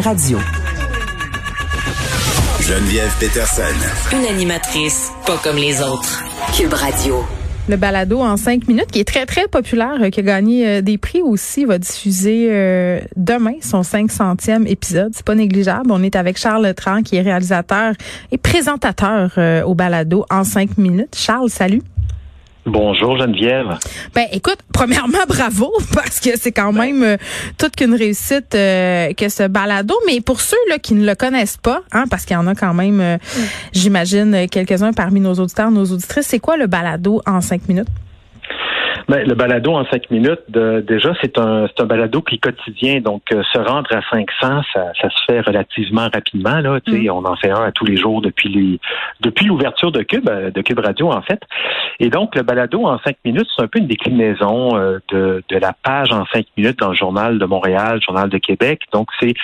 Radio. Geneviève Peterson. Une animatrice pas comme les autres. Cube Radio. Le balado en cinq minutes, qui est très, très populaire, euh, qui a gagné euh, des prix aussi, va diffuser euh, demain son 500e épisode. C'est pas négligeable. On est avec Charles Tran, qui est réalisateur et présentateur au balado en cinq minutes. Charles, salut. Bonjour Geneviève. Ben écoute, premièrement bravo parce que c'est quand même euh, toute qu'une réussite euh, que ce balado. Mais pour ceux là qui ne le connaissent pas, hein, parce qu'il y en a quand même, euh, j'imagine quelques-uns parmi nos auditeurs, nos auditrices, c'est quoi le balado en cinq minutes? Ben, le balado en cinq minutes, déjà, c'est un, c'est un balado qui est quotidien. Donc, euh, se rendre à 500, ça, ça se fait relativement rapidement. Là, mm. On en fait un à tous les jours depuis les, depuis l'ouverture de Cube, euh, de Cube Radio, en fait. Et donc, le balado en cinq minutes, c'est un peu une déclinaison euh, de, de la page en cinq minutes dans le Journal de Montréal, le Journal de Québec. Donc, c'est,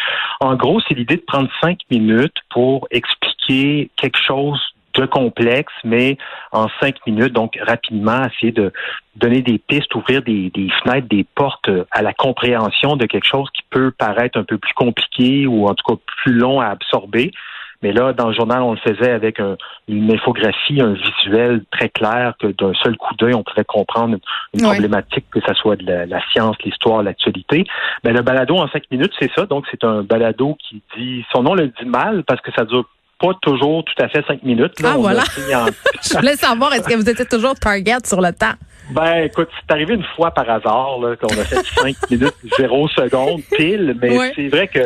en gros, c'est l'idée de prendre cinq minutes pour expliquer quelque chose de complexe, mais en cinq minutes, donc rapidement, essayer de donner des pistes, ouvrir des, fenêtres, des portes à la compréhension de quelque chose qui peut paraître un peu plus compliqué ou en tout cas plus long à absorber. Mais là, dans le journal, on le faisait avec une infographie, un visuel très clair que d'un seul coup d'œil, on pouvait comprendre une problématique, que ce soit de la, science, l'histoire, l'actualité. Mais le balado en cinq minutes, c'est ça. Donc, c'est un balado qui dit, son nom le dit mal parce que ça dure pas toujours tout à fait cinq minutes. ah, voilà. Je voulais savoir, est-ce que vous étiez toujours target sur le temps? Ben, écoute, c'est arrivé une fois par hasard qu'on a fait cinq minutes, zéro secondes, pile, mais c'est vrai que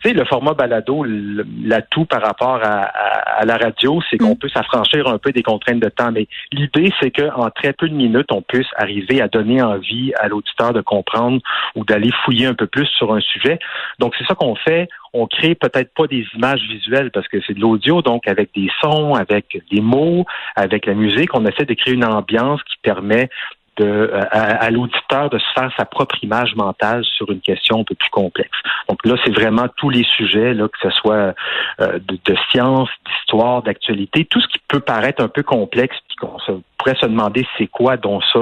tu sais, le format balado, l'atout par rapport à, la radio, c'est qu'on mm. peut s'affranchir un peu des contraintes de temps. Mais l'idée, c'est qu'en très peu de minutes, on puisse arriver à donner envie à l'auditeur de comprendre ou d'aller fouiller un peu plus sur un sujet. Donc, c'est ça qu'on fait. On crée peut-être pas des images visuelles parce que c'est de l'audio, donc avec des sons, avec des mots, avec la musique, on essaie de créer une ambiance qui permet de, à, l'auditeur de se faire sa propre image mentale sur une question un peu plus complexe. Donc là, c'est vraiment tous les sujets, là, que ce soit euh, de, de, science, d'histoire, d'actualité, tout ce qui peut paraître un peu complexe, puis qu'on se pourrait se demander c'est quoi dont ça,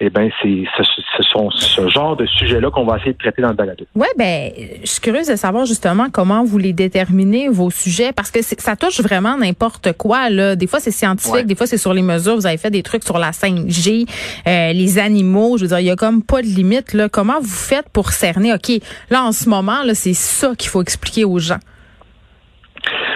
eh ben c'est ce, ce, sont ce genre de sujets-là qu'on va essayer de traiter dans le balado. Ouais, ben je suis curieuse de savoir justement comment vous les déterminez vos sujets parce que ça touche vraiment n'importe quoi là. Des fois c'est scientifique, des fois c'est sur les mesures. Vous avez fait des trucs sur la 5G, euh, les animaux. Je veux dire, il y a comme pas de limite là. Comment vous faites pour cerner? Ok, là en ce moment là, c'est ça qu'il faut expliquer aux gens.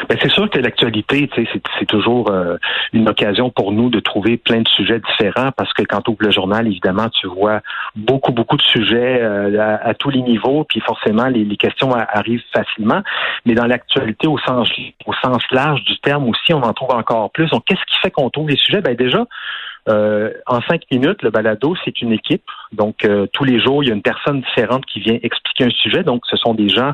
Ben, c'est sûr que l'actualité, c'est toujours euh, une occasion pour nous de trouver plein de sujets différents parce que quand tu ouvres le journal, évidemment, tu vois beaucoup, beaucoup de sujets euh, à, tous les niveaux, puis forcément, les, questions arrivent facilement. Mais dans l'actualité, au sens, au sens large du terme aussi, on en trouve encore plus. Donc, qu'est-ce qui fait qu'on trouve les sujets? Ben déjà, euh, en cinq minutes, le balado, c'est une équipe. Donc, euh, tous les jours, il y a une personne différente qui vient expliquer un sujet. Donc, ce sont des gens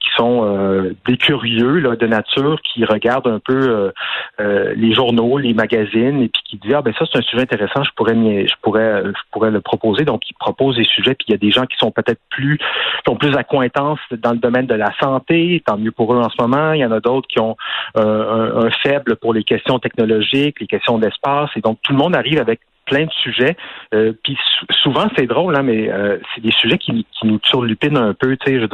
qui sont euh, des curieux là, de nature, qui regardent un peu les journaux, les magazines, et puis qui disent ah ben ça c'est un sujet intéressant, je pourrais je pourrais je pourrais le proposer. Donc, ils proposent des sujets. Puis il y a des gens qui sont peut-être plus qui ont plus d'acquaintance dans le domaine de la santé. Tant mieux pour eux en ce moment. Il y en a d'autres qui ont un, un faible pour les questions technologiques, les questions d'espace. Et donc, tout le monde arrive avec plein de sujets. Euh, puis souvent, c'est drôle, hein, mais euh, c'est des sujets qui, qui nous turlupinent un peu. Tu sais,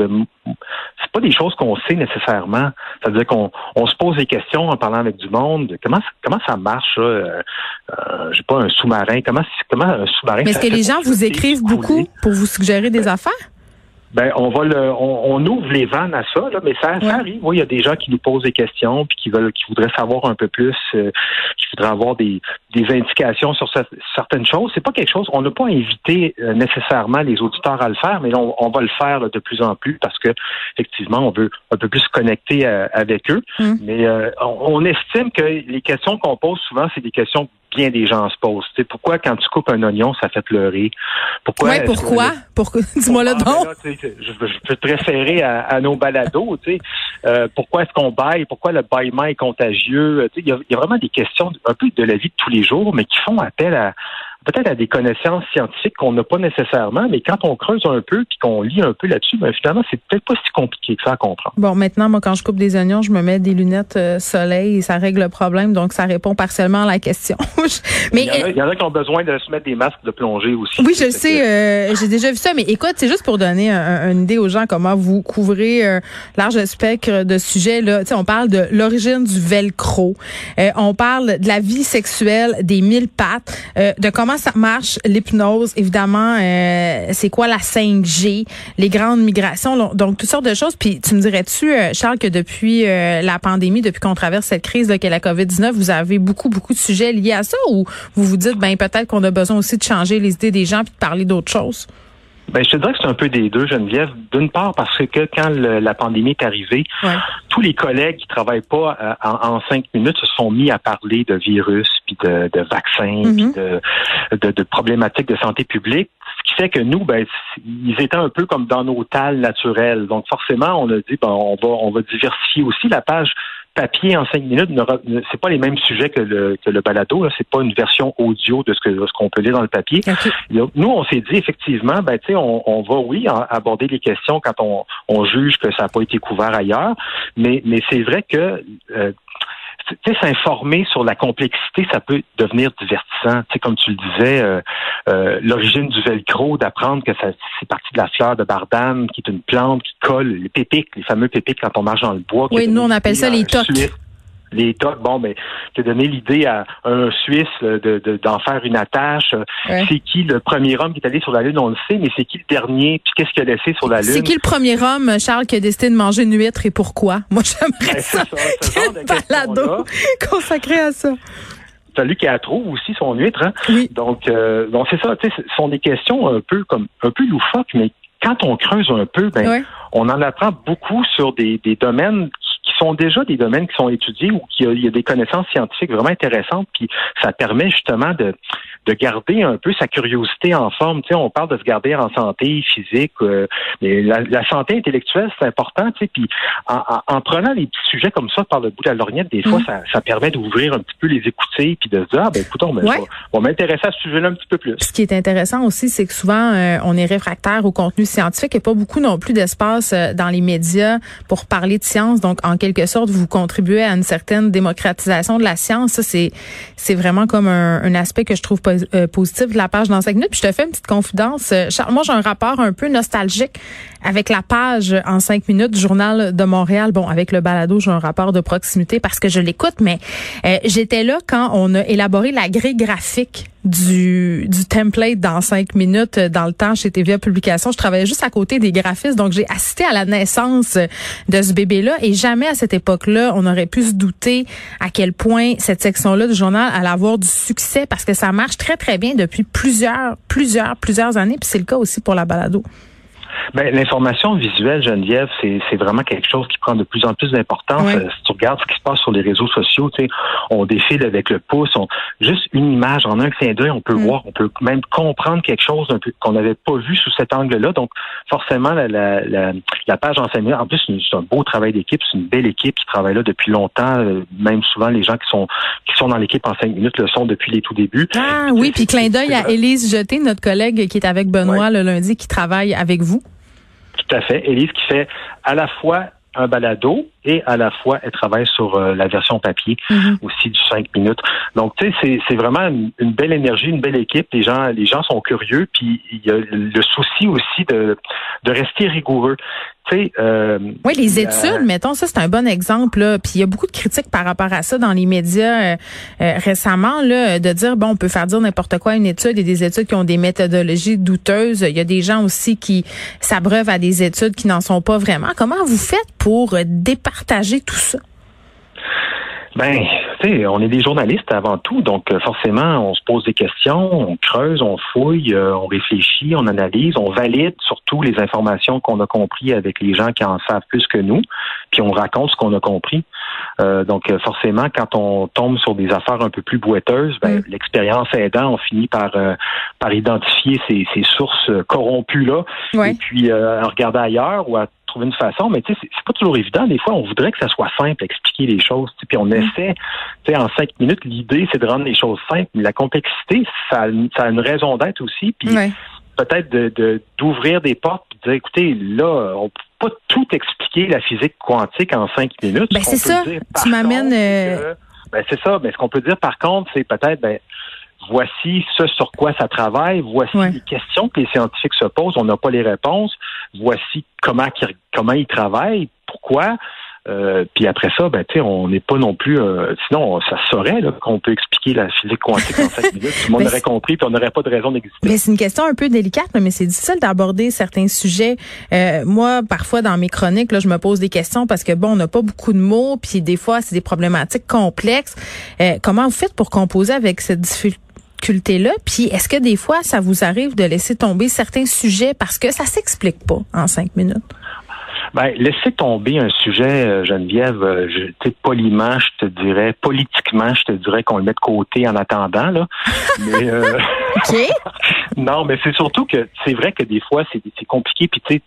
c'est pas des choses qu'on sait nécessairement. C'est-à-dire qu'on on se pose des questions en parlant avec du monde. Comment comment ça marche euh, euh, J'ai pas un sous-marin. Comment comment un sous-marin Mais est-ce que les gens vous écrivent beaucoup pour vous suggérer des affaires? Ben, on va le, on, ouvre les vannes à ça, là, mais ça, ça arrive. Oui, il y a des gens qui nous posent des questions puis qui veulent, qui voudraient savoir un peu plus, euh, qui voudraient avoir des, des indications sur certaines choses. C'est pas quelque chose. On n'a pas invité euh, nécessairement les auditeurs à le faire, mais on, on va le faire de plus en plus parce que effectivement, on veut un peu plus se connecter euh, avec eux. Hum. Mais on, on, estime que les questions qu'on pose souvent, c'est des questions bien des gens se posent. pourquoi quand tu coupes un oignon, ça fait pleurer? Pourquoi? Ouais, pourquoi? pourquoi? Dis-moi le don. je, peux te référer à, nos balados. sais. Euh, pourquoi est-ce qu'on baille? Pourquoi le bâillement est contagieux? Il y, a, vraiment des questions un peu de la vie de tous les jours, mais qui font appel à peut-être à des connaissances scientifiques qu'on n'a pas nécessairement, mais quand on creuse un peu puis qu'on lit un peu là-dessus, ben finalement, c'est peut-être pas si compliqué que ça à comprendre. Bon, maintenant, moi, quand je coupe des oignons, je me mets des lunettes euh, soleil et ça règle le problème, donc ça répond partiellement à la question. mais il y, en a, qui ont besoin de se mettre des masques de plongée aussi. Oui, je sais, euh, j'ai déjà vu ça, mais écoute, c'est juste pour donner une idée aux gens comment vous couvrez euh, large spectre de sujets. Là, on parle de l'origine du velcro, euh, on parle de la vie sexuelle des mille pattes, de comment ça marche l'hypnose, évidemment, c'est quoi la 5G, les grandes migrations, donc toutes sortes de choses. Puis tu me dirais-tu, Charles, que depuis la pandémie, depuis qu'on traverse cette crise qu'est la COVID-19, vous avez beaucoup, beaucoup de sujets liés à ça? Ou vous vous dites, ben peut-être qu'on a besoin aussi de changer les idées des gens puis de parler d'autres choses? Ben, je te dirais que c'est un peu des deux, Geneviève. D'une part, parce que quand la pandémie est arrivée, tous les collègues qui travaillent pas euh, en, cinq minutes se sont mis à parler de virus, puis de, vaccins, puis mm-hmm. de, de, problématiques de santé publique. Ce qui fait que nous, ben, ils étaient un peu comme dans nos tales naturelles. Donc forcément, on a dit, ben, on va, on va diversifier aussi la page papier en cinq minutes, c'est pas les mêmes sujets que le, que le balado. C'est pas une version audio de ce que ce qu'on peut lire dans le papier. Nous, on s'est dit effectivement, ben tu sais, on, on, va oui aborder les questions quand on, on juge que ça n'a pas été couvert ailleurs, mais mais c'est vrai que euh, s'informer sur la complexité, ça peut devenir divertissant. Tu sais, comme tu le disais, euh, euh, l'origine du velcro, d'apprendre que ça, c'est parti de la fleur de bardane, qui est une plante qui colle les pépiques, les fameux pépiques quand on marche dans le bois. Oui, nous on appelle ça les tocs les tocs, bon, ben, te donner l'idée à un Suisse de, d'en faire une attache. C'est qui le premier homme qui est allé sur la Lune, on le sait, mais c'est qui le dernier, puis qu'est-ce qu'il a laissé sur la Lune? C'est qui le premier homme, Charles, qui a décidé de manger une huître et pourquoi? Moi, j'aimerais ben, ça. ça consacré à ça fallu qu'elle trouve aussi son huître. Hein? Oui. Donc, euh, donc c'est ça. Ce sont des questions un peu comme un peu loufoques, mais quand on creuse un peu, ben, on en apprend beaucoup sur des, des domaines qui sont déjà des domaines qui sont étudiés ou qui il y a des connaissances scientifiques vraiment intéressantes, puis ça permet justement de, de garder un peu sa curiosité en forme. Tu sais, on parle de se garder en santé physique, euh, mais la, santé intellectuelle, c'est important. Tu sais, puis en, en, prenant des petits sujets comme ça par le bout de la lorgnette, des fois, mm. ça, ça, permet d'ouvrir un petit peu les écouter, puis de se dire, ah ben écoutons, ben, on va m'intéresser à ce sujet-là un petit peu plus. Ce qui est intéressant aussi, c'est que souvent, euh, on est réfractaire au contenu scientifique et pas beaucoup non plus d'espace euh, dans les médias pour parler de science. Donc, en quelque sorte, vous contribuez à une certaine démocratisation de la science. Ça, c'est, c'est vraiment comme un, un aspect que je trouve pas euh, la page dans 5 minutes. Puis je te fais une petite confidence. Euh, Charles, moi, j'ai un rapport un peu nostalgique avec la page en 5 minutes du Journal de Montréal. Bon, avec le balado, j'ai un rapport de proximité parce que je l'écoute, mais euh, j'étais là quand on a élaboré la grille graphique du, du template dans cinq minutes dans le temps chez TVA Publications. Je travaillais juste à côté des graphistes, donc j'ai assisté à la naissance de ce bébé-là et jamais à cette époque-là, on aurait pu se douter à quel point cette section-là du journal allait avoir du succès parce que ça marche très, très bien depuis plusieurs, plusieurs, plusieurs années. Puis c'est le cas aussi pour la balado. Ben, l'information visuelle, Geneviève, c'est, vraiment quelque chose qui prend de plus en plus d'importance. Euh, si tu regardes ce qui se passe sur les réseaux sociaux, tu sais, on défile avec le pouce, on, juste une image en un clin d'œil, on peut mm. voir, on peut même comprendre quelque chose qu'on n'avait pas vu sous cet angle-là. Donc, forcément, la, la, la, page en en plus, c'est un beau travail d'équipe, c'est une belle équipe qui travaille là depuis longtemps. Euh, même souvent, les gens qui sont qui sont dans l'équipe en cinq minutes le sont depuis les tout débuts. Ah oui, puis clin d'œil à Élise Jeté, notre collègue qui est avec Benoît le lundi, qui travaille avec vous. Tout à fait. Élise qui fait à la fois un balado et à la fois elle travaille sur euh, la version papier mm-hmm. aussi du 5 minutes. Donc tu sais c'est vraiment une, belle énergie, une belle équipe, les gens les gens sont curieux puis il y a le souci aussi de de rester rigoureux. Euh, oui, les études, mettons, ça c'est un bon exemple. Là. Puis il y a beaucoup de critiques par rapport à ça dans les médias euh, euh, récemment, là, de dire bon, on peut faire dire n'importe quoi à une étude. Il y a des études qui ont des méthodologies douteuses. Il y a des gens aussi qui s'abreuvent à des études qui n'en sont pas vraiment. Comment vous faites pour départager tout ça? Ben, sais, on est des journalistes avant tout, donc euh, forcément, on se pose des questions, on creuse, on fouille, euh, on réfléchit, on analyse, on valide surtout les informations qu'on a compris avec les gens qui en savent plus que nous, puis on raconte ce qu'on a compris. Euh, donc forcément, quand on tombe sur des affaires un peu plus boiteuses, ben, mm. l'expérience aidant, on finit par par identifier ces, ces sources corrompues là, et puis regarder ailleurs ou à trouver une façon, mais tu sais, c'est pas toujours évident. Des fois, on voudrait que ça soit simple, expliquer les choses. Puis on mm. essaie, tu sais, en cinq minutes, l'idée, c'est de rendre les choses simples, mais la complexité, ça, ça a une raison d'être aussi. Puis peut-être de d'ouvrir des portes, de dire, écoutez, là, on peut pas tout expliquer la physique quantique en cinq minutes. Ben c'est ça. tu m'amènes. Euh, ben c'est ça. Mais ce qu'on peut dire par contre, c'est peut-être, ben voici ce sur quoi ça travaille, voici les questions que les scientifiques se posent, on n'a pas les réponses, voici comment, comment ils travaillent, pourquoi. Euh, puis après ça, ben, on n'est pas non plus. Euh, sinon, ça saurait qu'on peut expliquer la physique quantique en cinq minutes. Tout le monde aurait compris, puis on n'aurait pas de raison d'exister. Mais c'est une question un peu délicate, mais c'est difficile d'aborder certains sujets. Euh, moi, parfois dans mes chroniques, là, je me pose des questions parce que bon, on n'a pas beaucoup de mots, puis des fois, c'est des problématiques complexes. comment vous faites pour composer avec cette difficulté-là? Puis est-ce que des fois, ça vous arrive de laisser tomber certains sujets parce que ça s'explique pas en cinq minutes? Ben, laisser tomber un sujet, euh, Geneviève, euh, je, poliment, je te dirais, politiquement, je te dirais qu'on le met de côté en attendant, là. Mais, euh, non, mais c'est surtout que c'est vrai que des fois, c'est, compliqué, puis tu sais,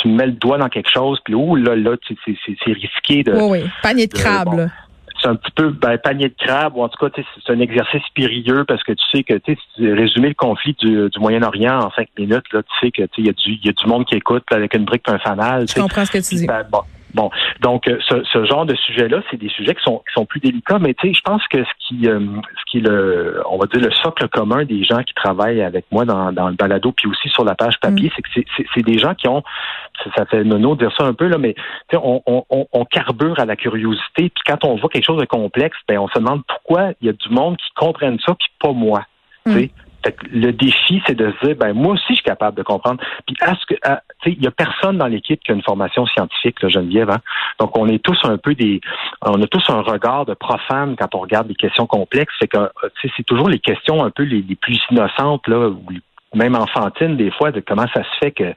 tu mets le doigt dans quelque chose, puis oh là, là, c'est, risqué de... Oui, oui, panier de crabe, c'est un petit peu ben, panier de crabe, ou en tout cas, c'est un exercice périlleux parce que tu sais que tu sais, résumer le conflit du, Moyen-Orient en cinq minutes, là, tu sais que il y a du y a du monde qui écoute avec une brique et un fanal. Je comprends ce que tu dis. Ben, Bon, donc euh, ce, ce genre de sujet-là, c'est des sujets qui sont qui sont plus délicats, mais tu sais, je pense que ce qui euh, ce qui est le on va dire le socle commun des gens qui travaillent avec moi dans, dans le balado, puis aussi sur la page papier, mm. c'est que c'est des gens qui ont ça fait nono de dire ça un peu là, mais on, on, on, carbure à la curiosité, puis quand on voit quelque chose de complexe, ben on se demande pourquoi il y a du monde qui comprenne ça, puis pas moi. tu sais. Mm le défi, c'est de se dire, ben moi aussi, je suis capable de comprendre. Puis, à ce que, il y a personne dans l'équipe qui a une formation scientifique, Geneviève. Hein? Donc, on est tous un peu des, on a tous un regard de profane quand on regarde des questions complexes. Euh, c'est toujours les questions un peu les, plus innocentes là, ou même enfantines des fois de comment ça se fait que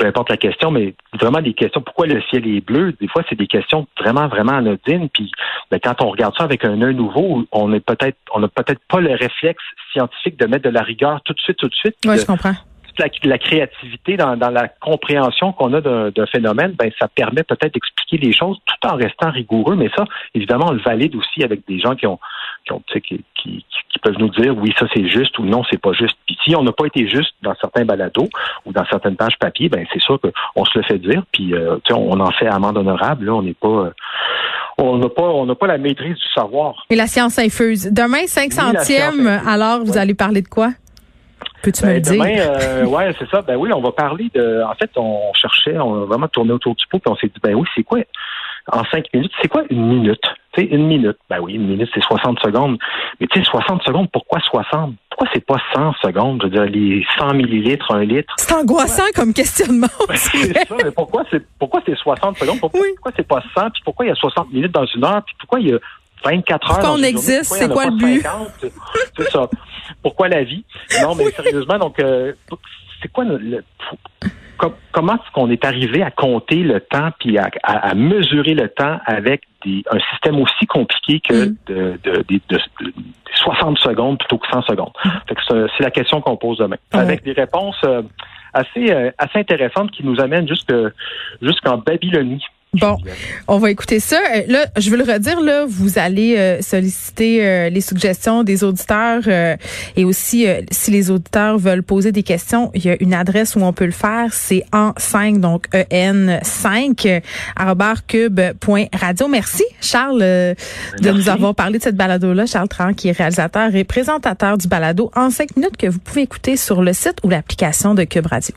peu importe la question, mais vraiment des questions. Pourquoi le ciel est bleu? Des fois, c'est des questions vraiment, vraiment anodines. Puis, ben, quand on regarde ça avec un œil nouveau, on est peut-être, on n'a peut-être pas le réflexe scientifique de mettre de la rigueur tout de suite, tout de suite. Oui, je comprends la, créativité dans, la compréhension qu'on a d'un phénomène, ben ça permet peut-être d'expliquer les choses tout en restant rigoureux. Mais ça, évidemment, on le valide aussi avec des gens qui ont, qui, ont, qui, qui, peuvent nous dire oui, ça c'est juste ou non, c'est pas juste. Puis si on n'a pas été juste dans certains balados ou dans certaines pages papier, ben c'est sûr qu'on se le fait dire. Puis euh, on en fait amende honorable. Là, on n'est pas euh, on n'a pas, on n'a pas la maîtrise du savoir. Et la science infuse. Demain, 5 centièmes, alors vous allez parler de quoi? Peux-tu me ben, dire? Demain, euh, ouais, c'est ça. Ben oui, on va parler de. En fait, on cherchait, on a vraiment tourné autour du pot, puis on s'est dit, ben oui, c'est quoi en cinq minutes, c'est quoi une minute? Tu sais, une minute. Ben oui, une minute, c'est 60 secondes. Mais tu sais, 60 secondes, pourquoi 60? Pourquoi c'est pas 100 secondes? Je veux dire, les 100 millilitres, un litre. C'est angoissant comme questionnement. Ben, c'est ça, mais pourquoi c'est, pourquoi c'est 60 secondes? Pourquoi, pourquoi c'est pas 100? Puis pourquoi il y a 60 minutes dans une heure? Puis pourquoi il y a 24 heures. Pourquoi on existe? C'est quoi le but? C'est ça. Pourquoi la vie? Non, mais sérieusement, donc, euh, c'est quoi le, comment est-ce qu'on est arrivé à compter le temps puis à, mesurer le temps avec des, un système aussi compliqué que mm. de, de, 60 secondes plutôt que 100 secondes? Mm. c'est la question qu'on pose demain. Avec des réponses euh, assez, euh, assez intéressantes qui nous amènent jusqu'en Babylonie. Bon, on va écouter ça. Euh, là, je veux le redire, là, vous allez euh, solliciter euh, les suggestions des auditeurs et aussi, si les auditeurs veulent poser des questions, il y a une adresse où on peut le faire. C'est en 5, donc en5, cube.radio. Merci, Charles, de nous avoir parlé de cette balado-là. Charles Tran, qui est réalisateur et présentateur du balado en 5 minutes que vous pouvez écouter sur le site ou l'application de Cube Radio.